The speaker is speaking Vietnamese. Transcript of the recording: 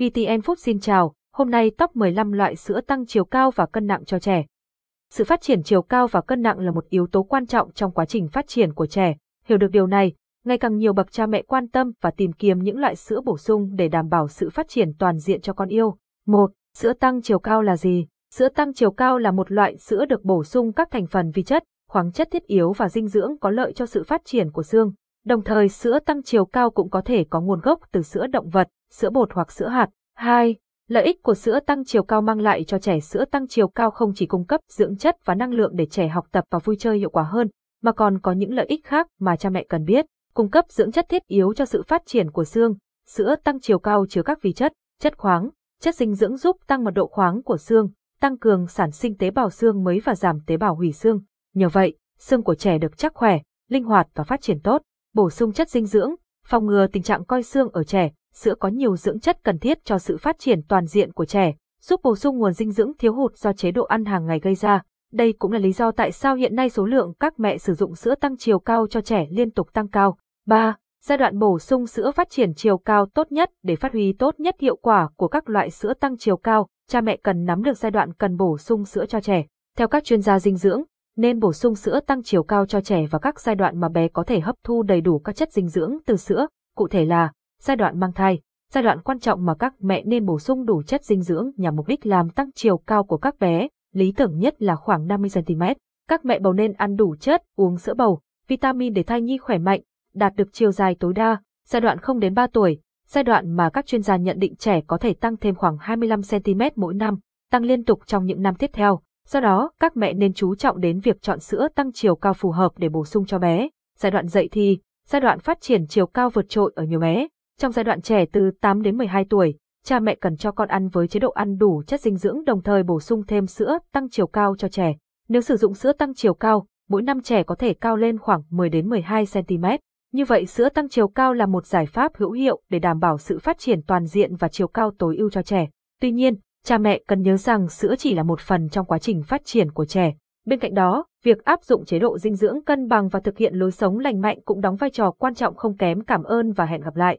VTN Food xin chào, hôm nay top 15 loại sữa tăng chiều cao và cân nặng cho trẻ. Sự phát triển chiều cao và cân nặng là một yếu tố quan trọng trong quá trình phát triển của trẻ. Hiểu được điều này, ngày càng nhiều bậc cha mẹ quan tâm và tìm kiếm những loại sữa bổ sung để đảm bảo sự phát triển toàn diện cho con yêu. 1. Sữa tăng chiều cao là gì? Sữa tăng chiều cao là một loại sữa được bổ sung các thành phần vi chất, khoáng chất thiết yếu và dinh dưỡng có lợi cho sự phát triển của xương. Đồng thời sữa tăng chiều cao cũng có thể có nguồn gốc từ sữa động vật, sữa bột hoặc sữa hạt. 2. Lợi ích của sữa tăng chiều cao mang lại cho trẻ sữa tăng chiều cao không chỉ cung cấp dưỡng chất và năng lượng để trẻ học tập và vui chơi hiệu quả hơn, mà còn có những lợi ích khác mà cha mẹ cần biết, cung cấp dưỡng chất thiết yếu cho sự phát triển của xương. Sữa tăng chiều cao chứa các vi chất, chất khoáng, chất dinh dưỡng giúp tăng mật độ khoáng của xương, tăng cường sản sinh tế bào xương mới và giảm tế bào hủy xương. Nhờ vậy, xương của trẻ được chắc khỏe, linh hoạt và phát triển tốt. Bổ sung chất dinh dưỡng, phòng ngừa tình trạng coi xương ở trẻ, sữa có nhiều dưỡng chất cần thiết cho sự phát triển toàn diện của trẻ, giúp bổ sung nguồn dinh dưỡng thiếu hụt do chế độ ăn hàng ngày gây ra. Đây cũng là lý do tại sao hiện nay số lượng các mẹ sử dụng sữa tăng chiều cao cho trẻ liên tục tăng cao. 3. Giai đoạn bổ sung sữa phát triển chiều cao tốt nhất để phát huy tốt nhất hiệu quả của các loại sữa tăng chiều cao, cha mẹ cần nắm được giai đoạn cần bổ sung sữa cho trẻ. Theo các chuyên gia dinh dưỡng, nên bổ sung sữa tăng chiều cao cho trẻ vào các giai đoạn mà bé có thể hấp thu đầy đủ các chất dinh dưỡng từ sữa, cụ thể là giai đoạn mang thai, giai đoạn quan trọng mà các mẹ nên bổ sung đủ chất dinh dưỡng nhằm mục đích làm tăng chiều cao của các bé, lý tưởng nhất là khoảng 50cm. Các mẹ bầu nên ăn đủ chất, uống sữa bầu, vitamin để thai nhi khỏe mạnh, đạt được chiều dài tối đa, giai đoạn 0 đến 3 tuổi, giai đoạn mà các chuyên gia nhận định trẻ có thể tăng thêm khoảng 25cm mỗi năm, tăng liên tục trong những năm tiếp theo. Do đó, các mẹ nên chú trọng đến việc chọn sữa tăng chiều cao phù hợp để bổ sung cho bé. Giai đoạn dậy thì, giai đoạn phát triển chiều cao vượt trội ở nhiều bé. Trong giai đoạn trẻ từ 8 đến 12 tuổi, cha mẹ cần cho con ăn với chế độ ăn đủ chất dinh dưỡng đồng thời bổ sung thêm sữa tăng chiều cao cho trẻ. Nếu sử dụng sữa tăng chiều cao, mỗi năm trẻ có thể cao lên khoảng 10 đến 12 cm. Như vậy sữa tăng chiều cao là một giải pháp hữu hiệu để đảm bảo sự phát triển toàn diện và chiều cao tối ưu cho trẻ. Tuy nhiên, cha mẹ cần nhớ rằng sữa chỉ là một phần trong quá trình phát triển của trẻ. Bên cạnh đó, việc áp dụng chế độ dinh dưỡng cân bằng và thực hiện lối sống lành mạnh cũng đóng vai trò quan trọng không kém cảm ơn và hẹn gặp lại.